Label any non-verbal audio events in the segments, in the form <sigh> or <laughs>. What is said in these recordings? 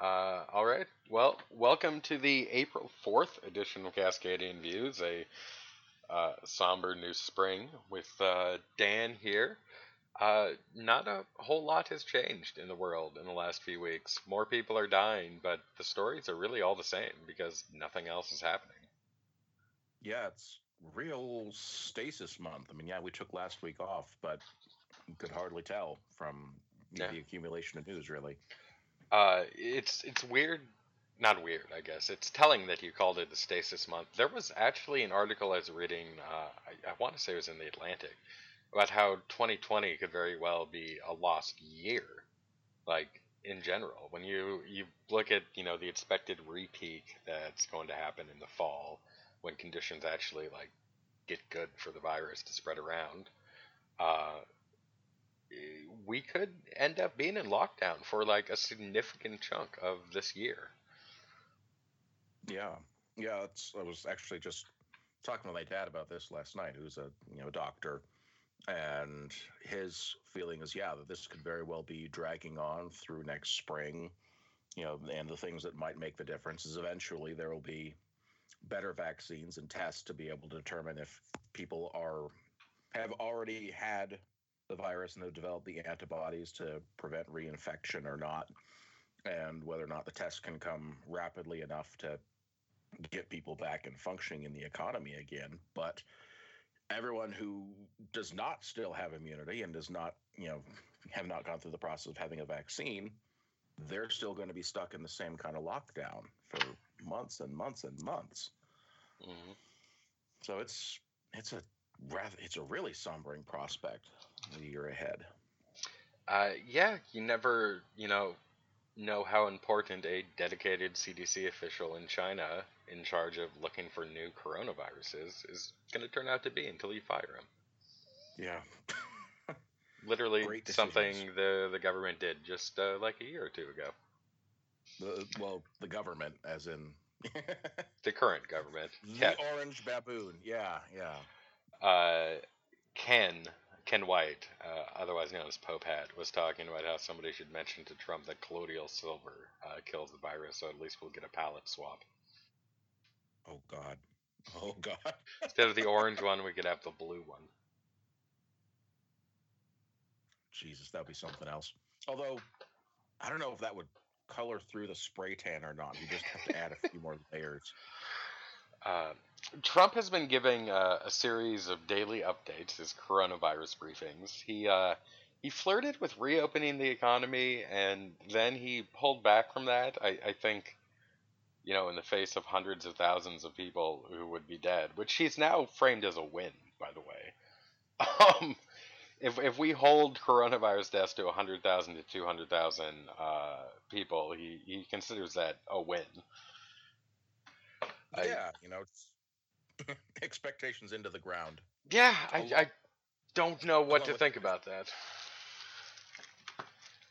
Uh, all right. Well, welcome to the April 4th edition of Cascadian Views, a uh, somber new spring with uh, Dan here. Uh, not a whole lot has changed in the world in the last few weeks. More people are dying, but the stories are really all the same because nothing else is happening. Yeah, it's real stasis month. I mean, yeah, we took last week off, but you could hardly tell from Yeah. the accumulation of news, really. Uh, it's it's weird, not weird, I guess. It's telling that you called it the stasis month. There was actually an article I was reading. Uh, I, I want to say it was in the Atlantic about how 2020 could very well be a lost year, like in general. When you you look at you know the expected repeak that's going to happen in the fall, when conditions actually like get good for the virus to spread around. Uh, we could end up being in lockdown for like a significant chunk of this year. Yeah, yeah. I was actually just talking to my dad about this last night, who's a you know doctor, and his feeling is yeah that this could very well be dragging on through next spring. You know, and the things that might make the difference is eventually there will be better vaccines and tests to be able to determine if people are have already had the virus and have developed the antibodies to prevent reinfection or not, and whether or not the test can come rapidly enough to get people back and functioning in the economy again. But everyone who does not still have immunity and does not, you know, have not gone through the process of having a vaccine, they're still going to be stuck in the same kind of lockdown for months and months and months. hmm So it's it's a rather it's a really sombering prospect the year ahead. Uh, yeah, you never, you know, know how important a dedicated CDC official in China in charge of looking for new coronaviruses is going to turn out to be until you fire him. Yeah. Literally something the the government did just uh, like a year or two ago. The, well, the government, as in <laughs> The current government, the yeah, orange baboon. Yeah, yeah. uh, Ken Ken White, uh, otherwise known as Popehat, was talking about how somebody should mention to Trump that colloidal silver uh, kills the virus, so at least we'll get a palette swap. Oh God. Oh God. <laughs> Instead of the orange one, we could have the blue one. Jesus, that'd be something else. Although, I don't know if that would color through the spray tan or not. You just have to add a few more layers. <laughs> Uh, Trump has been giving uh, a series of daily updates, his coronavirus briefings. He uh, he flirted with reopening the economy, and then he pulled back from that. I, I think, you know, in the face of hundreds of thousands of people who would be dead, which he's now framed as a win, by the way. <laughs> Um, if if we hold coronavirus deaths to 100,000 to 200,000 uh, people, he, he considers that a win. I- yeah, you know, <laughs> expectations into the ground. Yeah, I, I don't know what to think about that.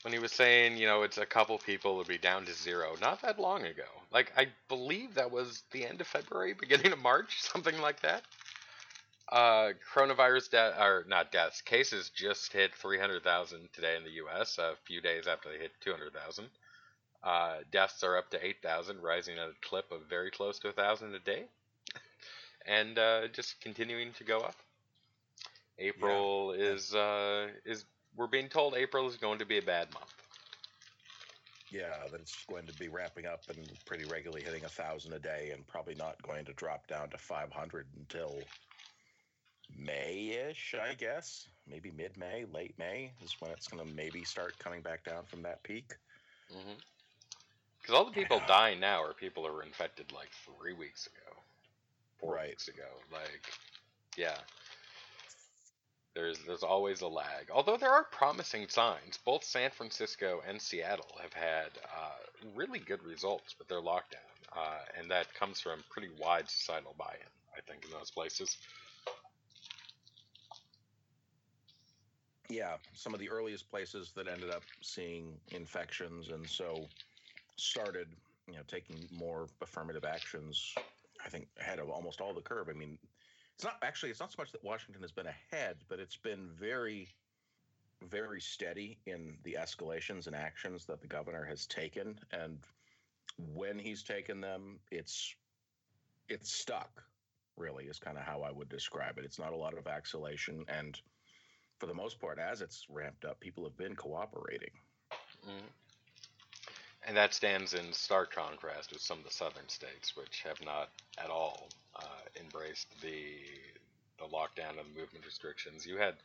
When he was saying, you know, it's a couple people would be down to zero, not that long ago. Like, I believe that was the end of February, <laughs> beginning of March, something like that. Uh, coronavirus death, or not deaths, cases just hit 300,000 today in the U.S., a few days after they hit 200,000. Uh, deaths are up to 8,000, rising at a clip of very close to 1,000 a day. And uh, just continuing to go up. April is uh, is we're being told April is going to be a bad month. Yeah, that it's going to be ramping up and pretty regularly hitting a thousand a day, and probably not going to drop down to 500 until May-ish, I guess. Maybe mid-May, late May is when it's going to maybe start coming back down from that peak. Because all the people dying now are people who were infected like three weeks ago, four Right. weeks ago. Like, yeah. There's there's always a lag. Although there are promising signs. Both San Francisco and Seattle have had uh, really good results with their lockdown, uh, and that comes from pretty wide societal buy-in. I think in those places. Yeah, some of the earliest places that ended up seeing infections and so started, you know, taking more affirmative actions. I think ahead of almost all the curve. I mean, it's not actually it's not so much that Washington has been ahead, but it's been very, very steady in the escalations and actions that the governor has taken. And when he's taken them, it's it's stuck. Really, is kind of how I would describe it. It's not a lot of vacillation, and for the most part, as it's ramped up, people have been cooperating. Mhm. And that stands in stark contrast with some of the southern states, which have not at all uh, embraced the the lockdown and movement restrictions. You had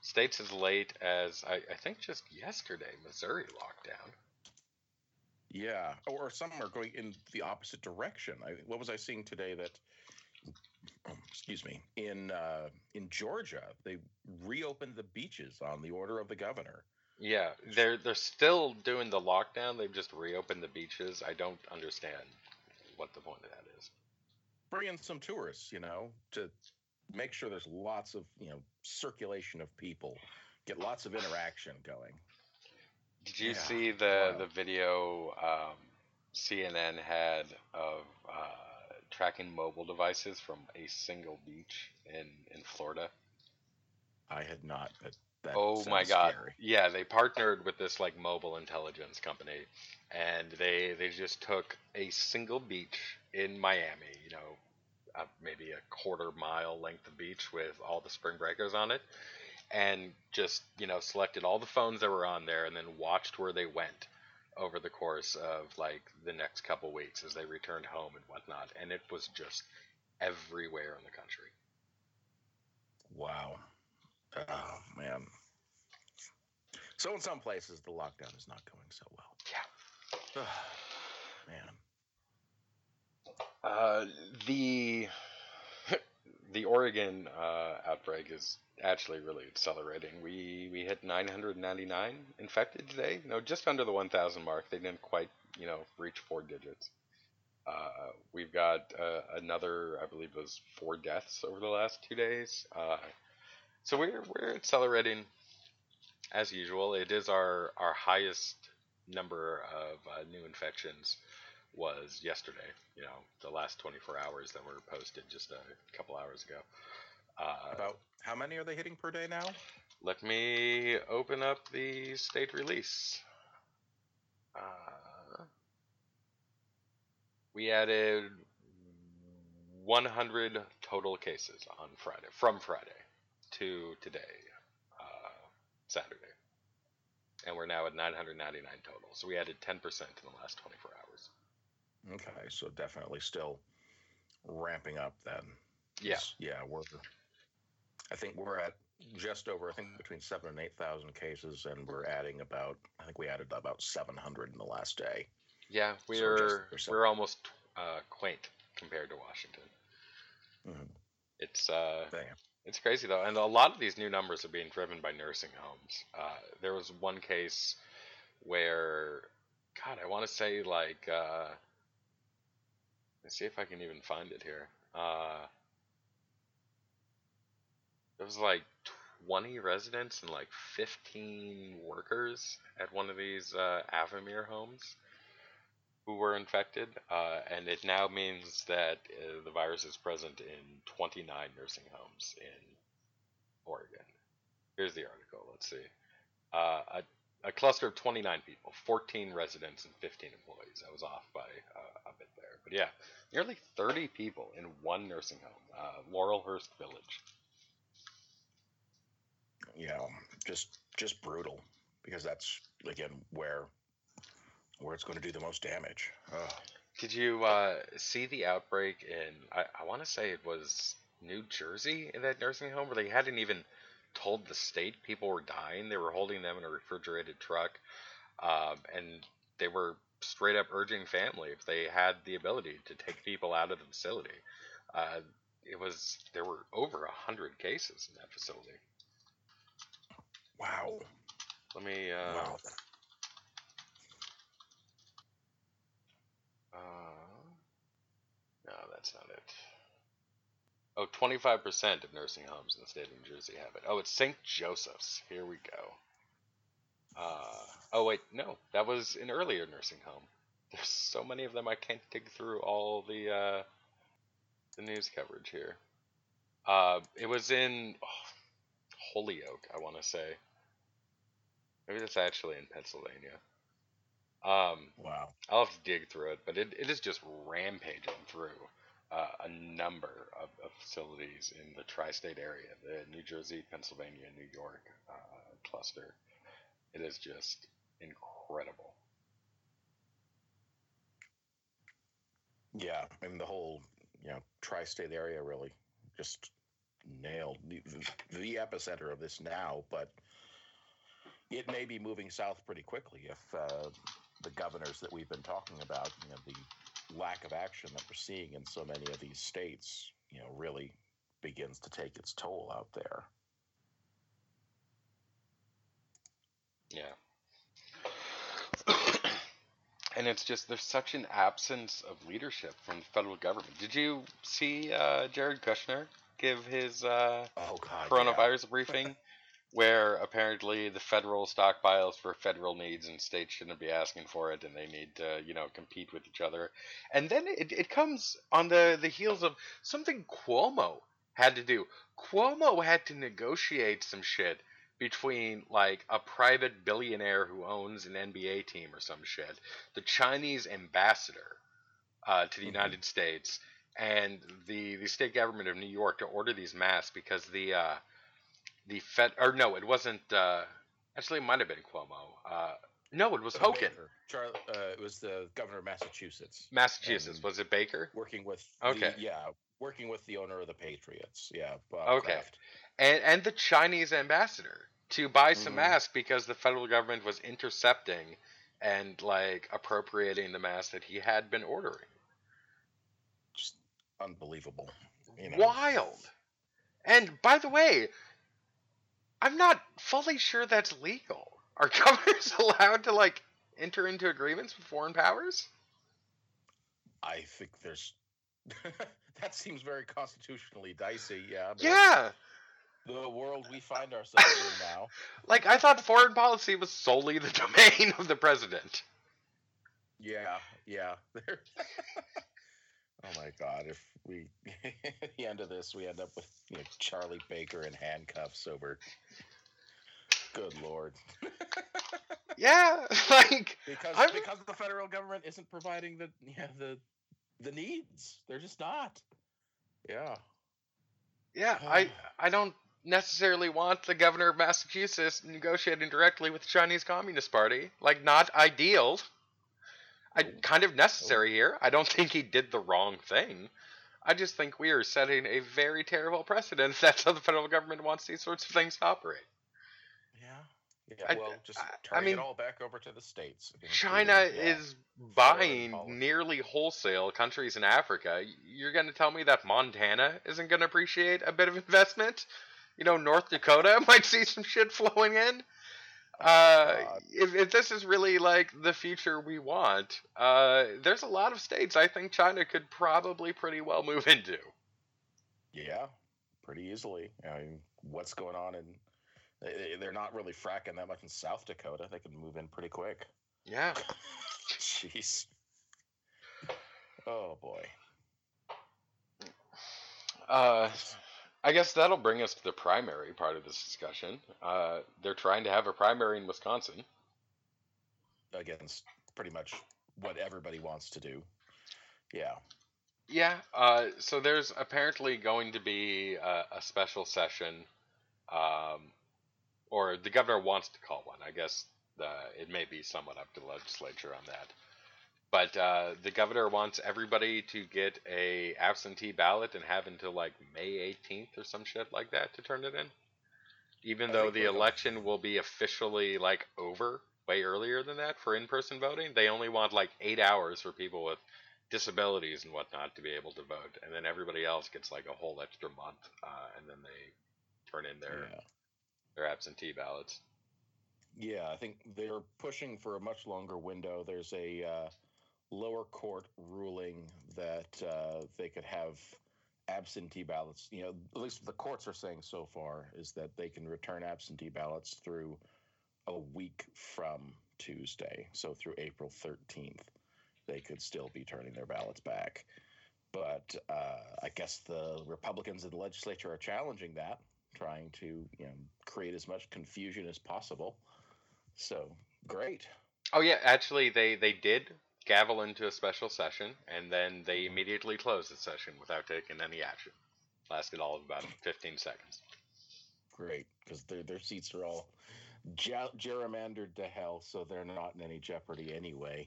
states as late as I, I think just yesterday, Missouri lockdown. Yeah, or some are going in the opposite direction. I, what was I seeing today that? Excuse me. In uh, in Georgia, they reopened the beaches on the order of the governor. Yeah, they're they're still doing the lockdown. They've just reopened the beaches. I don't understand what the point of that is. Bring in some tourists, you know, to make sure there's lots of you know circulation of people, get lots of interaction going. Did you Yeah, see the wow. the video um, CNN had of uh, tracking mobile devices from a single beach in in Florida? I had not, but that Oh my God! scary. Yeah, they partnered with this like mobile intelligence company, and they they just took a single beach in Miami, you know, uh, maybe a quarter mile length of beach with all the spring breakers on it, and just you know selected all the phones that were on there, and then watched where they went over the course of like the next couple weeks as they returned home and whatnot, and it was just everywhere in the country. Wow. Oh man. So in some places the lockdown is not going so well. Yeah. man. Uh, the <laughs> the Oregon uh, outbreak is actually really accelerating. We we hit 999 infected today. No, just under the 1,000 mark. They didn't quite, you know, reach four digits. Uh, we've got uh, another, I believe, it was four deaths over the last two days. Uh, so we're we're accelerating as usual. It is our our highest number of uh, new infections was yesterday. You know, the last 24 hours that were posted just a couple hours ago. Uh, About how many are they hitting per day now? let me open up the state release. Uh, we added 100 total cases on Friday, from Friday to today, uh, Saturday. And we're now at 999 total. So we added 10% in the last 24 hours. Okay, so definitely still ramping up then. Yeah. Yeah, we're I think we're at just over I think between seven and eight thousand cases and we're adding about I think we added about seven hundred in the last day. Yeah, we're we're just under seven. we're almost uh, quaint compared to Washington. Mhm. It's uh, Damn. It's crazy though, and a lot of these new numbers are being driven by nursing homes. Uh, there was one case where, God, I want to say like, uh, let's see if I can even find it here. Uh, there was like 20 residents and like 15 workers at one of these uh, homes who were infected, uh, and it now means that uh, the virus is present in 29 nursing homes in Oregon. Here's the article. Let's see. Uh, a, a cluster of 29 people, 14 residents and 15 employees. I was off by uh, a bit there, but yeah, nearly 30 people in one nursing home, uh, Laurelhurst Village. Yeah, just just brutal because that's again where where it's going to do the most damage. Ugh. Did you uh, see the outbreak in? I, I want to say it was New Jersey in that nursing home where they hadn't even told the state people were dying. They were holding them in a refrigerated truck, um, and they were straight up urging family if they had the ability to take people out of the facility. Uh, it was there were over a hundred cases in that facility. Wow. Let me. Uh, wow. Uh, no, that's not it. Oh, 25% of nursing homes in the state of New Jersey have it. Oh, it's St. Joseph's. Here we go. Uh, oh, wait, no, that was an earlier nursing home. There's so many of them, I can't dig through all the uh, the news coverage here. Uh, it was in oh, Holyoke, I want to say. Maybe that's actually in Pennsylvania. Um, Wow. I'll have to dig through it, but it, it is just rampaging through uh, a number of, of, facilities in the tri-state area, the New Jersey, Pennsylvania, New York uh, cluster. It is just incredible. Yeah, I mean the whole you know tri-state area really just nailed the, the epicenter of this now, but it may be moving south pretty quickly if uh, the governors that we've been talking about, you know, the lack of action that we're seeing in so many of these states, you know, really begins to take its toll out there. Yeah. <coughs> and it's just there's such an absence of leadership from the federal government. Did you see uh, Jared Kushner give his uh, oh, God, coronavirus yeah. briefing? <laughs> where apparently the federal stockpiles for federal needs and states shouldn't be asking for it and they need to you know compete with each other and then it, it comes on the the heels of something cuomo had to do cuomo had to negotiate some shit between like a private billionaire who owns an nba team or some shit the chinese ambassador uh, to the mm-hmm. united states and the the state government of new york to order these masks because the uh, the Fed, or no, it wasn't. Uh, actually, it might have been Cuomo. Uh, no, it was Hogan. Charlie, uh, it was the governor of Massachusetts. Massachusetts was it Baker? Working with okay, the, yeah, working with the owner of the Patriots. Yeah. okay, Kraft. and and the Chinese ambassador to buy some mm-hmm. masks because the federal government was intercepting and like appropriating the masks that he had been ordering. Just unbelievable. You know? Wild. And by the way, I'm not fully sure that's legal. Are <laughs> governors allowed to like enter into agreements with foreign powers? I think there's <laughs> that seems very constitutionally dicey. Yeah. Yeah. The world we find ourselves in now. <laughs> Like I thought, foreign policy was solely the domain of the president. Yeah, yeah. Oh my God! If we <laughs> at the end of this, we end up with you know, Charlie Baker in handcuffs over. Good lord. <laughs> yeah, <laughs> like because I'm... because the federal government isn't providing the yeah the the needs. They're just not. Yeah. Yeah, <sighs> I I don't necessarily want the governor of Massachusetts negotiating directly with the Chinese Communist Party. Like, not ideal. I kind of necessary here. I don't <laughs> think he did the wrong thing. I just think we are setting a very terrible precedent <laughs> that's how the federal government wants these sorts of things to operate. Yeah. Yeah, well, just turning I mean, it all back over to the states. China is buying nearly wholesale countries in Africa. You're going to tell me that Montana isn't going to appreciate a bit of investment? You know, North Dakota <laughs> might see some shit flowing in. Oh, uh, if, if this is really like the future we want, uh, there's a lot of states I think China could probably pretty well move <laughs> into. Yeah, pretty easily. I mean, what's going on in? They're not really fracking that much in South Dakota. They can move in pretty quick. Yeah. <laughs> Jeez. Oh boy. Uh, I guess that'll bring us to the primary part of this discussion. Uh, they're trying to have a primary in Wisconsin against pretty much what everybody wants to do. Yeah. Yeah. Uh, so there's apparently going to be a, a special session, um, or the governor wants to call one. I guess uh, it may be somewhat up to the legislature on that. But uh, the governor wants everybody to get a absentee ballot and have until like May 18th or some shit like that to turn it in. Even I though the election will be officially like over way earlier than that for in-person voting, they only want like eight hours for people with disabilities and whatnot to be able to vote, and then everybody else gets like a whole extra month, uh, and then they turn in their yeah. their absentee ballots. Yeah, I think they're pushing for a much longer window. There's a uh, lower court ruling that uh, they could have absentee ballots. You know, at least the courts are saying so far is that they can return absentee ballots through a week from Tuesday, so through April 13th, they could still be turning their ballots back. But uh, I guess the Republicans in the legislature are challenging that, trying to you know create as much confusion as possible. So great. Oh yeah, actually they they did gavel into a special session, and then they mm-hmm. immediately close the session without taking any action. Lasted all of about 15 seconds. Great, because their their seats are all gerrymandered to hell, so they're not in any jeopardy anyway.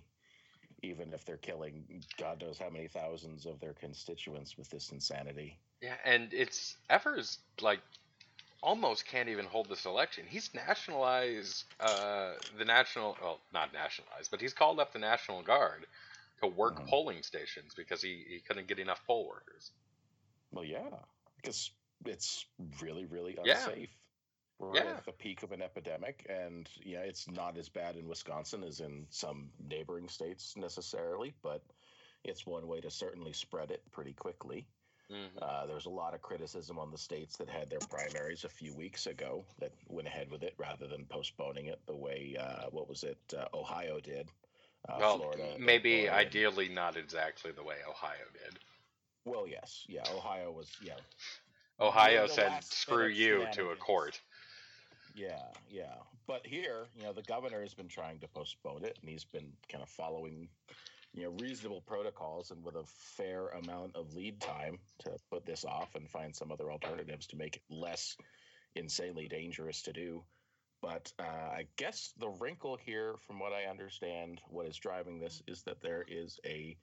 Even if they're killing God knows how many thousands of their constituents with this insanity. Yeah, and it's Evers like almost can't even hold this election. He's nationalized uh, the national, well, not nationalized, but he's called up the National Guard to work Mhm. polling stations because he, he couldn't get enough poll workers. Well, yeah, because it's really, really Yeah. unsafe. We're Yeah. at the peak of an epidemic, and yeah, it's not as bad in Wisconsin as in some neighboring states necessarily, but it's one way to certainly spread it pretty quickly. Hmm Uh, there was a lot of criticism on the states that had their primaries a few weeks ago that went ahead with it rather than postponing it the way uh, what was it uh, Ohio did. Uh, well, Florida, maybe and- ideally not exactly the way Ohio did. Well, yes, yeah. Ohio was yeah, Ohio said, "Screw you" to a court. yeah, yeah. But here, you know, the governor has been trying to postpone it, and he's been kind of following, you know, reasonable protocols and with a fair amount of lead time to put this off and find some other alternatives to make it less insanely dangerous to do. But uh, I guess the wrinkle here, from what I understand, what is driving this is that there is a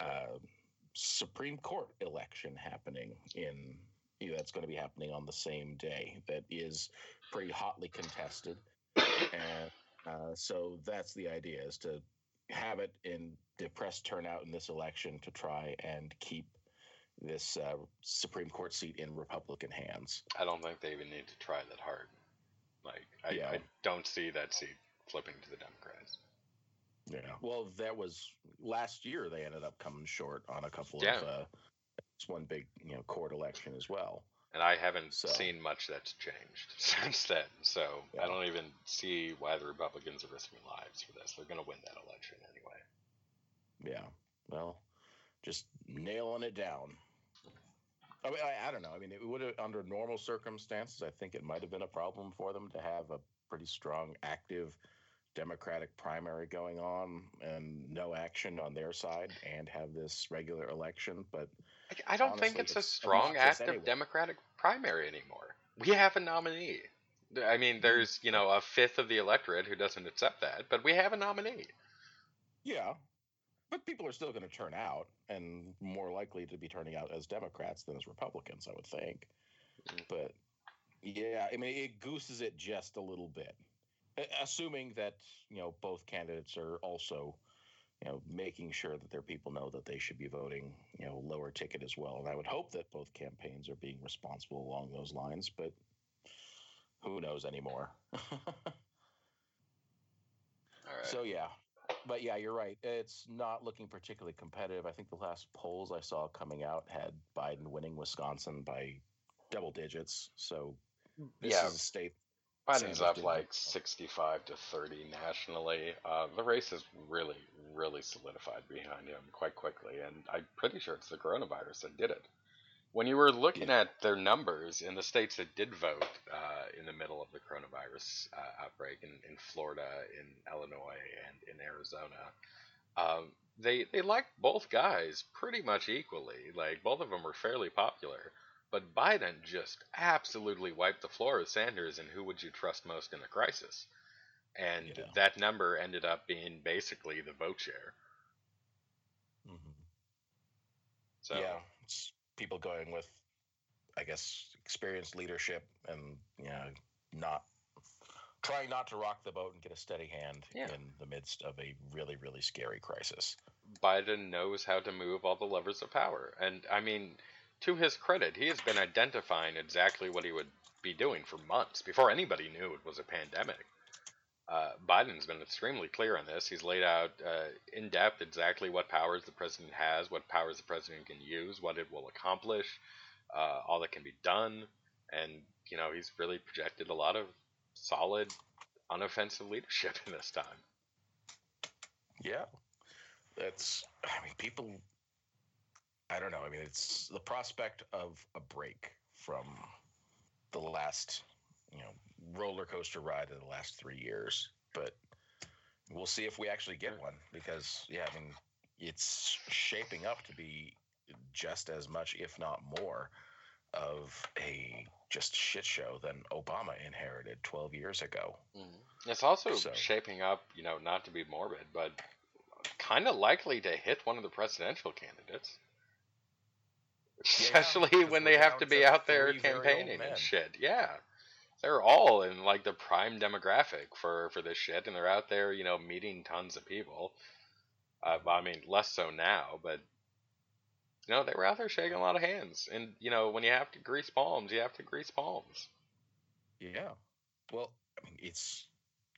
uh, Supreme Court election happening in yeah, that's going to be happening on the same day. That is pretty hotly contested, and uh, so that's the idea: is to have it in depressed turnout in this election to try and keep this uh, Supreme Court seat in Republican hands. I don't think they even need to try that hard. Like, I, Yeah. I don't see that seat flipping to the Democrats. Yeah. Well, that was last year. They ended up coming short on a couple Yeah. of. Uh, it's one big, you know, court election as well. And I haven't So- seen much that's changed <laughs> since then. So Yeah. I don't even see why the Republicans are risking lives for this. They're going to win that election anyway. Yeah. Well, just nailing it down. I mean, I, I don't know. I mean, it would have, under normal circumstances, I think it might have been a problem for them to have a pretty strong, active Democratic primary going on and no action on their side and have this regular election. But I, I don't think Honestly, it's a strong, active anyway. Democratic primary anymore. We have a nominee. I mean, there's, you know, a fifth of the electorate who doesn't accept that, but we have a nominee. yeah, but people are still going to turn out and more likely to be turning out as Democrats than as Republicans, I would think. Mm. But yeah, I mean, it gooses it just a little bit, assuming that you know both candidates are also, you know, making sure that their people know that they should be voting, you know, lower ticket as well. And I would hope that both campaigns are being responsible along those lines, but who knows anymore? <laughs> All right. So yeah, but yeah, you're right. It's not looking particularly competitive. I think the last polls I saw coming out had Biden winning Wisconsin by double digits. So this Yeah. is a state. Biden's up like 65 to 30 nationally. Uh, the race is really, really solidified behind him quite quickly, and I'm pretty sure it's the coronavirus that did it. When you were looking at their numbers in the states that did vote uh, in the middle of the coronavirus uh, outbreak in, in Florida, in Illinois, and in Arizona, um, they they liked both guys pretty much equally. Like both of them were fairly popular. But Biden just absolutely wiped the floor with Sanders, and who would you trust most in a crisis? And Yeah. that number ended up being basically the vote share. Mm-hmm. So Yeah, it's people going with, I guess, experienced leadership and you know, not trying not to rock the boat and get a steady hand Yeah. in the midst of a really, really scary crisis. Biden knows how to move all the levers of power. And I mean, to his credit, he has been identifying exactly what he would be doing for months before anybody knew it was a pandemic. Uh, Biden's been extremely clear on this. He's laid out uh, in depth exactly what powers the president has, what powers the president can use, what it will accomplish, uh, all that can be done. And, you know, he's really projected a lot of solid, unoffensive leadership <laughs> in this time. Yeah. That's, I mean, people, I don't know. I mean, it's the prospect of a break from the last, you know, roller coaster ride of the last three years. But we'll see if we actually get one because yeah, I mean it's shaping up to be just as much, if not more, of a just shit show than Obama inherited 12 years ago. Mm-hmm. It's also So- shaping up, you know, not to be morbid, but kind of likely to hit one of the presidential candidates. Especially 'cause when they have to be out there three very old campaigning and shit. Yeah. They're all in like the prime demographic for for this shit and they're out there, you know, meeting tons of people. Uh, I mean, less so now, but you know, they were out there shaking a lot of hands. And you know, when you have to grease palms, you have to grease palms. Yeah. Well, I mean, it's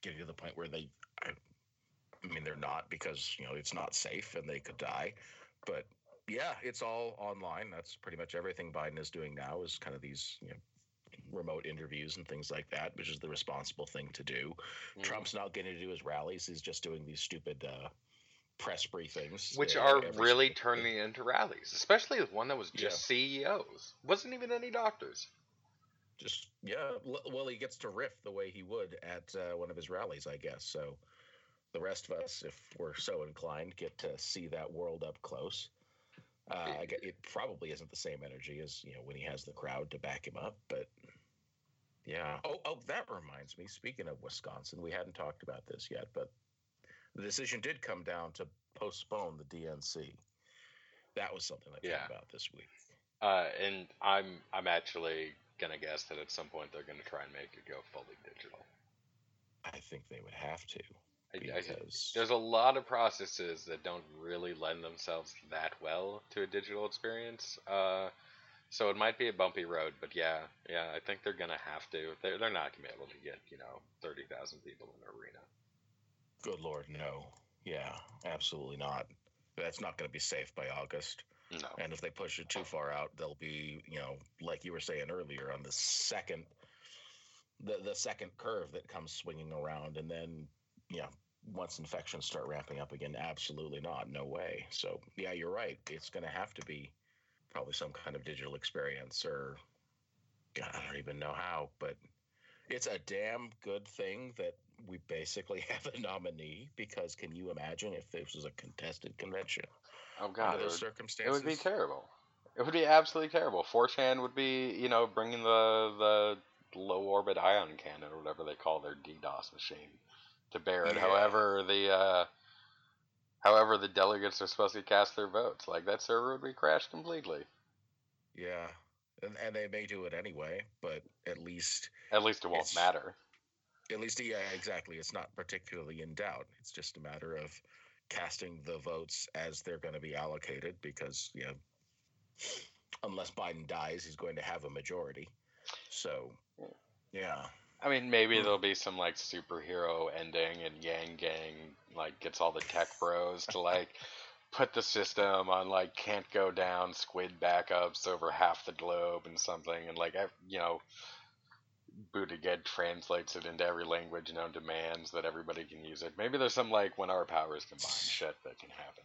getting to the point where they, I, I mean, they're not because, you know, it's not safe and they could die. But yeah, it's all online. That's pretty much everything Biden is doing now is kind of these, you know, remote interviews and things like that, which is the responsible thing to do. Mm. Trump's not getting to do his rallies. He's just doing these stupid uh, press briefings. which uh, are really turning into rallies, especially the one that was just CEOs. Wasn't even any doctors. just yeah well he gets to riff the way he would at uh, one of his rallies i guess so the rest of us if we're so inclined get to see that world up close uh, I it probably isn't the same energy as you know when he has the crowd to back him up but yeah oh oh that reminds me speaking of wisconsin we hadn't talked about this yet but the decision did come down to postpone the dnc that was something came Yeah. about this week Uh, and I'm I'm actually gonna guess that at some point they're gonna try and make it go fully digital. i think they would have to I, I, there's a lot of processes that don't really lend themselves that well to a digital experience. Uh, so it might be a bumpy road, but yeah, yeah, I think they're gonna have to. They're they're not gonna be able to get you know thirty thousand people in an arena. Good Lord, no. Yeah, absolutely not. That's not going to be safe by August. No. And if they push it too far out, they'll be, you know, like you were saying earlier, on the second, the the second curve that comes swinging around, and then, yeah, once infections start ramping up again, absolutely not, no way. So yeah, you're right. It's going to have to be probably some kind of digital experience, or God, I don't even know how, but it's a damn good thing that we basically <laughs> have a nominee because can you imagine if this was a contested convention Oh God, under it those would, it would be terrible. It would be absolutely terrible. 4chan would be, you know, bringing the the low orbit ion cannon or whatever they call their DDoS machine to bear it. Yeah. However, the uh, however the delegates are supposed to cast their votes, like that server would be crashed completely. Yeah, and, and they may do it anyway, but at least, At least it won't matter. at least, yeah, exactly. It's not particularly in doubt. It's just a matter of casting the votes as they're going to be allocated because, you know, unless Biden dies, he's going to have a majority. So, yeah. I mean, maybe Hmm. there'll be some like superhero ending, and Yang Gang like gets all the tech bros to like put the system on like can't go down squid backups over half the globe and something, and like you know, Buttigieg translates it into every language known to man's that everybody can use it. Maybe there's some like when our powers combine shit that can happen.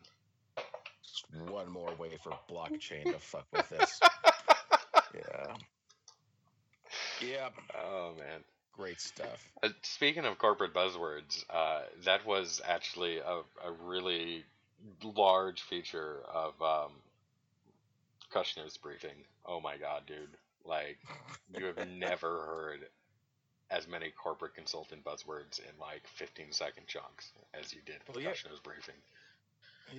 Just one more way for blockchain to fuck with this. <laughs> Yeah. Yep. Oh man. Great stuff. Uh, speaking of corporate buzzwords, uh, that was actually a, a really large feature of um, Kushner's briefing. Oh my god, dude! Like you have <laughs> never heard as many corporate consultant buzzwords in like 15 second chunks as you did with Well, yeah. Kushner's briefing.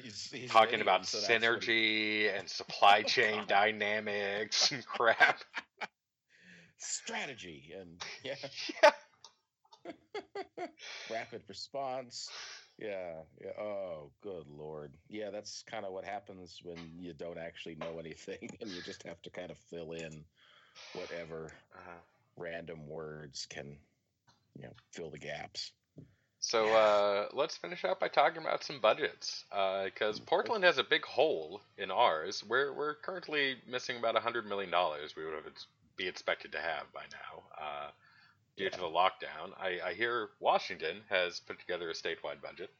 He's, he's Talking about so what he- synergy and supply chain <laughs> dynamics and crap. Strategy and <laughs> yeah, yeah. <laughs> rapid response. Yeah, yeah. Oh, good lord. Yeah, that's kind of what happens when you don't actually know anything <laughs> and you just have to kind of fill in whatever Uh-huh. random words can, you know, fill the gaps. So uh, let's finish up by talking about some budgets, because Portland has a big hole in ours. We're we're currently missing about hundred million dollars. We would have be expected to have by now, uh, due to the lockdown. I, I hear Washington has put together a statewide budget.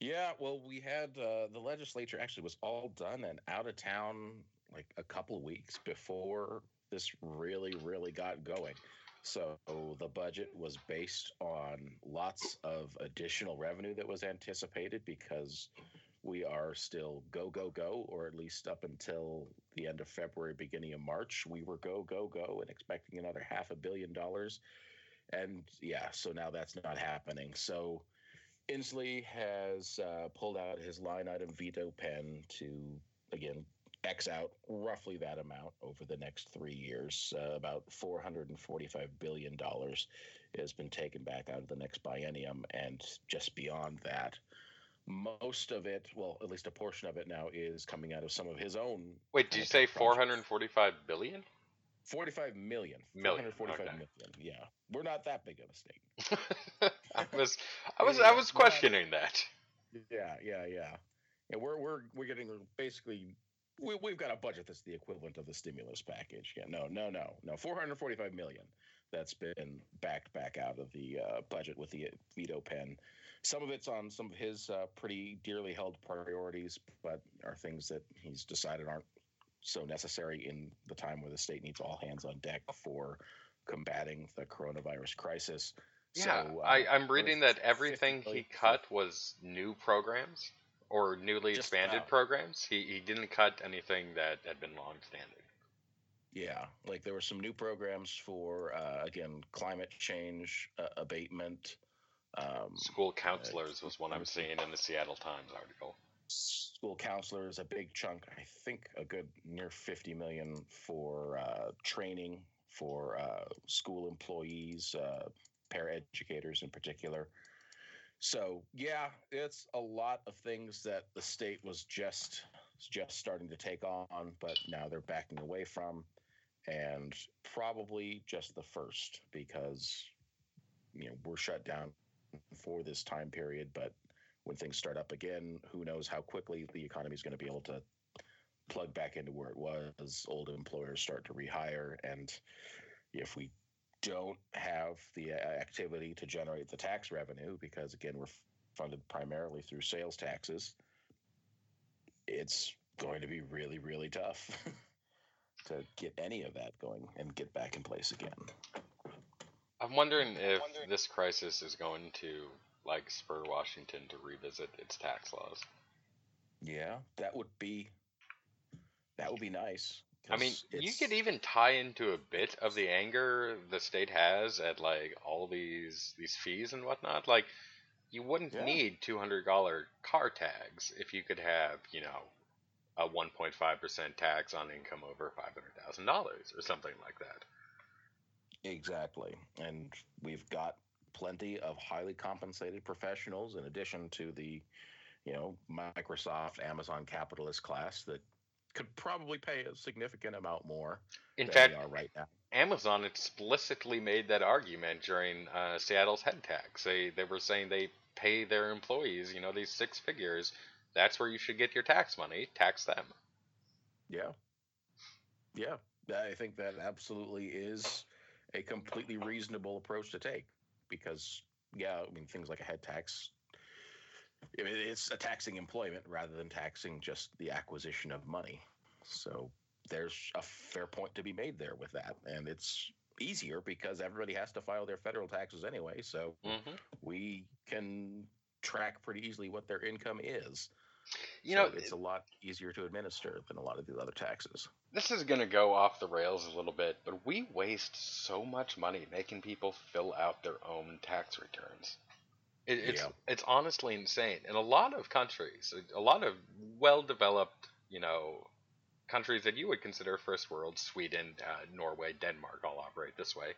Yeah, well, we had uh, the legislature actually was all done and out of town like a couple of weeks before this really, really got going. So the budget was based on lots of additional revenue that was anticipated because we are still go, go, go, or at least up until the end of February, beginning of March, we were go, go, go, and expecting another half a billion dollars. And yeah, so now that's not happening. So Inslee has uh, pulled out his line item veto pen to, again, X out roughly that amount over the next three years. Uh, about $445 billion has been taken back out of the next biennium. And just beyond that, most of it, well, at least a portion of it now, is coming out of some of his own. Wait, did you say 445 billion? 45 million. Million. 445 okay. million. Yeah. We're not that big of a state. <laughs> I was, I was, I was <laughs> questioning that. Yeah, yeah, yeah. And we're we're we're getting basically we we've got a budget that's the equivalent of the stimulus package. Yeah, no, no, no, no. 445 million that's been backed back out of the uh, budget with the veto pen. Some of it's on some of his uh, pretty dearly held priorities, but are things that he's decided aren't so necessary in the time where the state needs all hands on deck for combating the coronavirus crisis. Yeah, so, uh, I, I'm reading that everything he cut was new programs or newly expanded about. programs. He he didn't cut anything that had been long standing. Yeah, like there were some new programs for uh, again climate change uh, abatement. Um, School counselors was one I'm seeing in the Seattle Times article. school counselors, a big chunk, I think a good near 50 million for uh, training for uh, school employees, uh, paraeducators in particular. So yeah, it's a lot of things that the state was just just starting to take on, but now they're backing away from, and probably just the first because you know we're shut down for this time period, but when things start up again, who knows how quickly the economy is going to be able to plug back into where it was. Old employers start to rehire, and if we don't have the activity to generate the tax revenue, because again, we're funded primarily through sales taxes, it's going to be really, really tough <laughs> to get any of that going and get back in place again. I'm wondering if this crisis is going to like spur Washington to revisit its tax laws. Yeah, that would be that would be nice. I mean, you could even tie into a bit of the anger the state has at like all these these fees and whatnot. Like, you wouldn't Yeah. need two hundred dollar car tags if you could have, you know, a one point five percent tax on income over five hundred thousand dollars or something like that. Exactly. And we've got plenty of highly compensated professionals in addition to the, you know, Microsoft, Amazon capitalist class that could probably pay a significant amount more In than fact, they are right now. Amazon explicitly made that argument during uh, Seattle's head tax. They they were saying they pay their employees, you know, these six figures. That's where you should get your tax money. Tax them. Yeah. Yeah. I think that absolutely is a completely reasonable approach to take because, yeah, I mean, things like a head tax, I mean, it's a taxing employment rather than taxing just the acquisition of money. So there's a fair point to be made there with that. And it's easier because everybody has to file their federal taxes anyway. So hmm we can track pretty easily what their income is. You So know, it's a lot easier to administer than a lot of the other taxes. this is going to go off the rails a little bit, but we waste so much money making people fill out their own tax returns. It, it's Yeah. it's honestly insane. In a lot of countries, a lot of well-developed, you know, countries that you would consider first world, Sweden, uh, Norway, Denmark, all operate this way.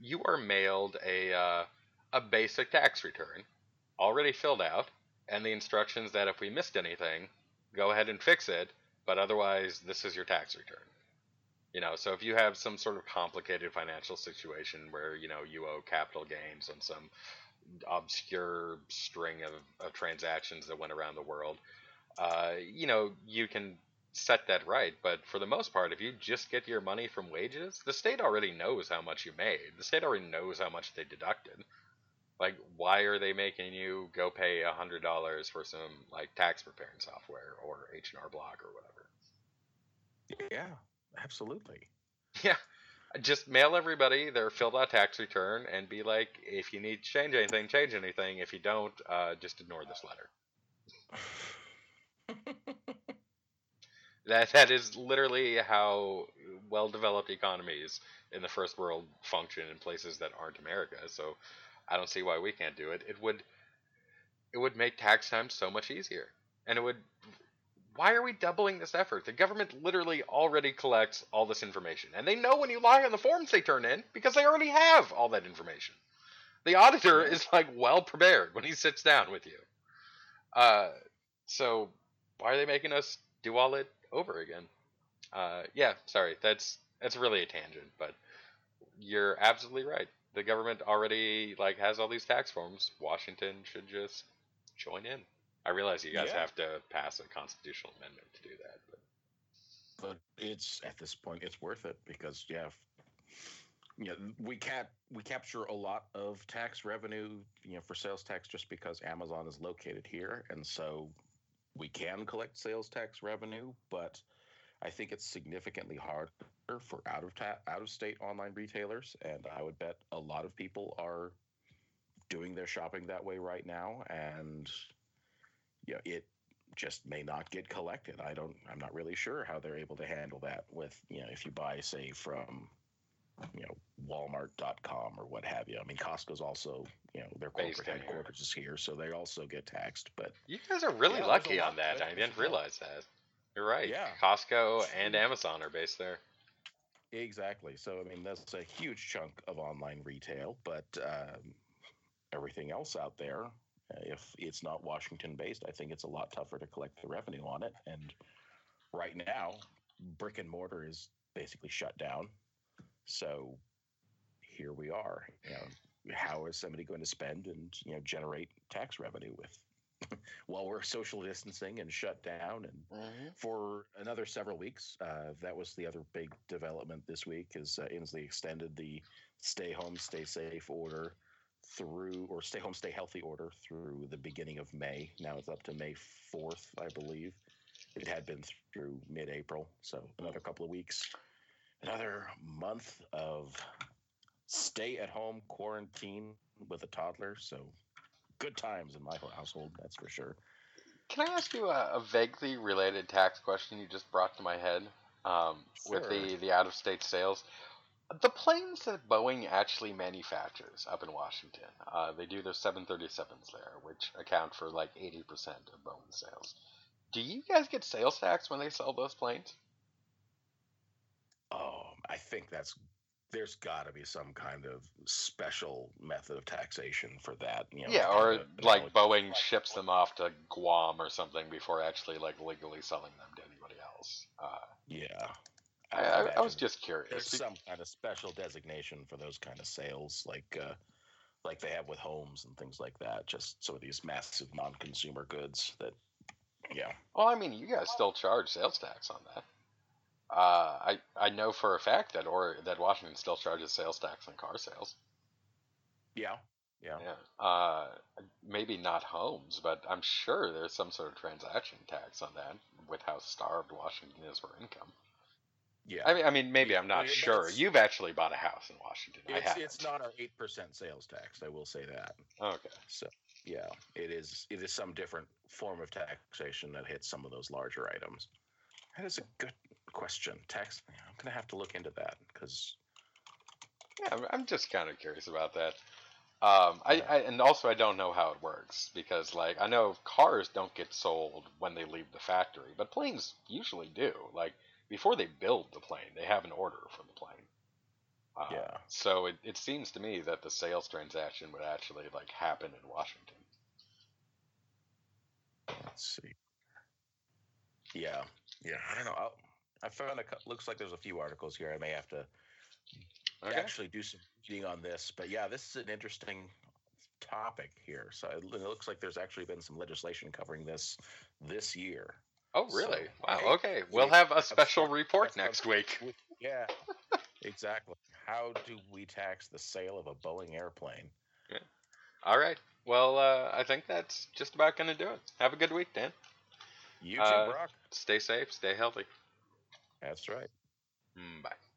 You are mailed a uh, a basic tax return, already filled out, and the instructions that if we missed anything, go ahead and fix it but otherwise this is your tax return. You know so if you have some sort of complicated financial situation where you know you owe capital gains on some obscure string of, of transactions that went around the world uh, you know you can set that right. But for the most part if you just get your money from wages the state already knows how much you made. The state already knows how much they deducted like why are they making you go pay a hundred dollars for some like tax preparing software or h&r block or whatever Yeah, absolutely. <laughs> Yeah. Just mail everybody their filled out tax return and be like, if you need to change anything, change anything. If you don't, uh, just ignore this letter. <laughs> That that is literally how well developed economies in the first world function in places that aren't America. So I don't see why we can't do it. It would it would make tax time so much easier. And it would why are we doubling this effort? The government literally already collects all this information. And they know when you lie on the forms they turn in because they already have all that information. The auditor is like well prepared when he sits down with you. Uh, so why are they making us do all it over again? Uh, yeah, sorry, that's that's really a tangent, but you're absolutely right. The government already like has all these tax forms. Washington should just join in. I realize you guys Yeah. have to pass a constitutional amendment to do that, but but it's at this point it's worth it because yeah you know we can't we capture a lot of tax revenue you know for sales tax just because amazon is located here and so we can collect sales tax revenue but i think it's significantly harder for out of ta- out of state online retailers and i would bet a lot of people are doing their shopping that way right now and yeah it just may not get collected. I don't. I'm not really sure how they're able to handle that. With you know, if you buy, say, from you know Walmart.com or what have you. I mean, Costco's also you know their corporate headquarters is here, so they also get taxed. But you guys are really Yeah, lucky on that. I didn't realize that. You're right. Yeah. Costco and Amazon are based there. exactly. So I mean, that's a huge chunk of online retail. But um, everything else out there, uh, if it's not Washington based, I think it's a lot tougher to collect the revenue on it. And right now, brick and mortar is basically shut down. So here we are. You know, how is somebody going to spend and you know generate tax revenue with <laughs> while we're social distancing and shut down and for another several weeks. Uh, that was the other big development this week. Is uh, Inslee extended the stay home, stay safe order through, or stay home, stay healthy order through the beginning of May. Now it's up to May fourth, I believe. It had been through mid-April, so another couple of weeks, another month of stay-at-home quarantine with a toddler. So good times in my household, that's for sure. Can I ask you a, a vaguely related tax question you just brought to my head um, with the, the out of state sales? The planes that Boeing actually manufactures up in Washington, uh, they do their 737s there, which account for like 80% of Boeing sales. Do you guys get sales tax when they sell those planes? Oh, I think that's there's got to be some kind of special method of taxation for that. You know, yeah, or of, you like know, Boeing ships them off to Guam or something before actually like legally selling them to anybody else. Uh, yeah. I, I, I was just curious. there's some kind of special designation for those kind of sales, like uh, like they have with homes and things like that. Just some of these massive non-consumer goods that, yeah. Well, I mean, you guys still charge sales tax on that. Uh, I I know for a fact that or that Washington still charges sales tax on car sales. Yeah. Yeah. Yeah. Uh, maybe not homes, but I'm sure there's some sort of transaction tax on that with how starved Washington is for income. Yeah. I mean, I mean, maybe Yeah, I'm not sure. You've actually bought a house in Washington. I it's, haven't. it's not our eight percent sales tax. I will say that. Okay. So yeah, it is. It is some different form of taxation that hits some of those larger items. That is a good question. Tax. I'm gonna have to look into that because Yeah, I'm- just kind of curious about that. Um, I, I and also I don't know how it works because like I know cars don't get sold when they leave the factory, but planes usually do. Like before they build the plane, they have an order for the plane. Uh, Yeah. So it, it seems to me that the sales transaction would actually like happen in Washington. let's see. Yeah, yeah. I don't know. I'll, I found a. Looks like there's a few articles here. I may have to Okay. actually do some reading on this. But yeah, this is an interesting topic here. So it, looks like there's actually been some legislation covering this this year. Oh really? So, wow. Okay. We'll we have a special report that's next week. We- Yeah, <laughs> exactly. How do we tax the sale of a Boeing airplane? Yeah. All right. Well, uh, I think that's just about gonna do it. Have a good week, Dan. You too, Uh, Brock. Stay safe. Stay healthy. That's right. Mm, bye.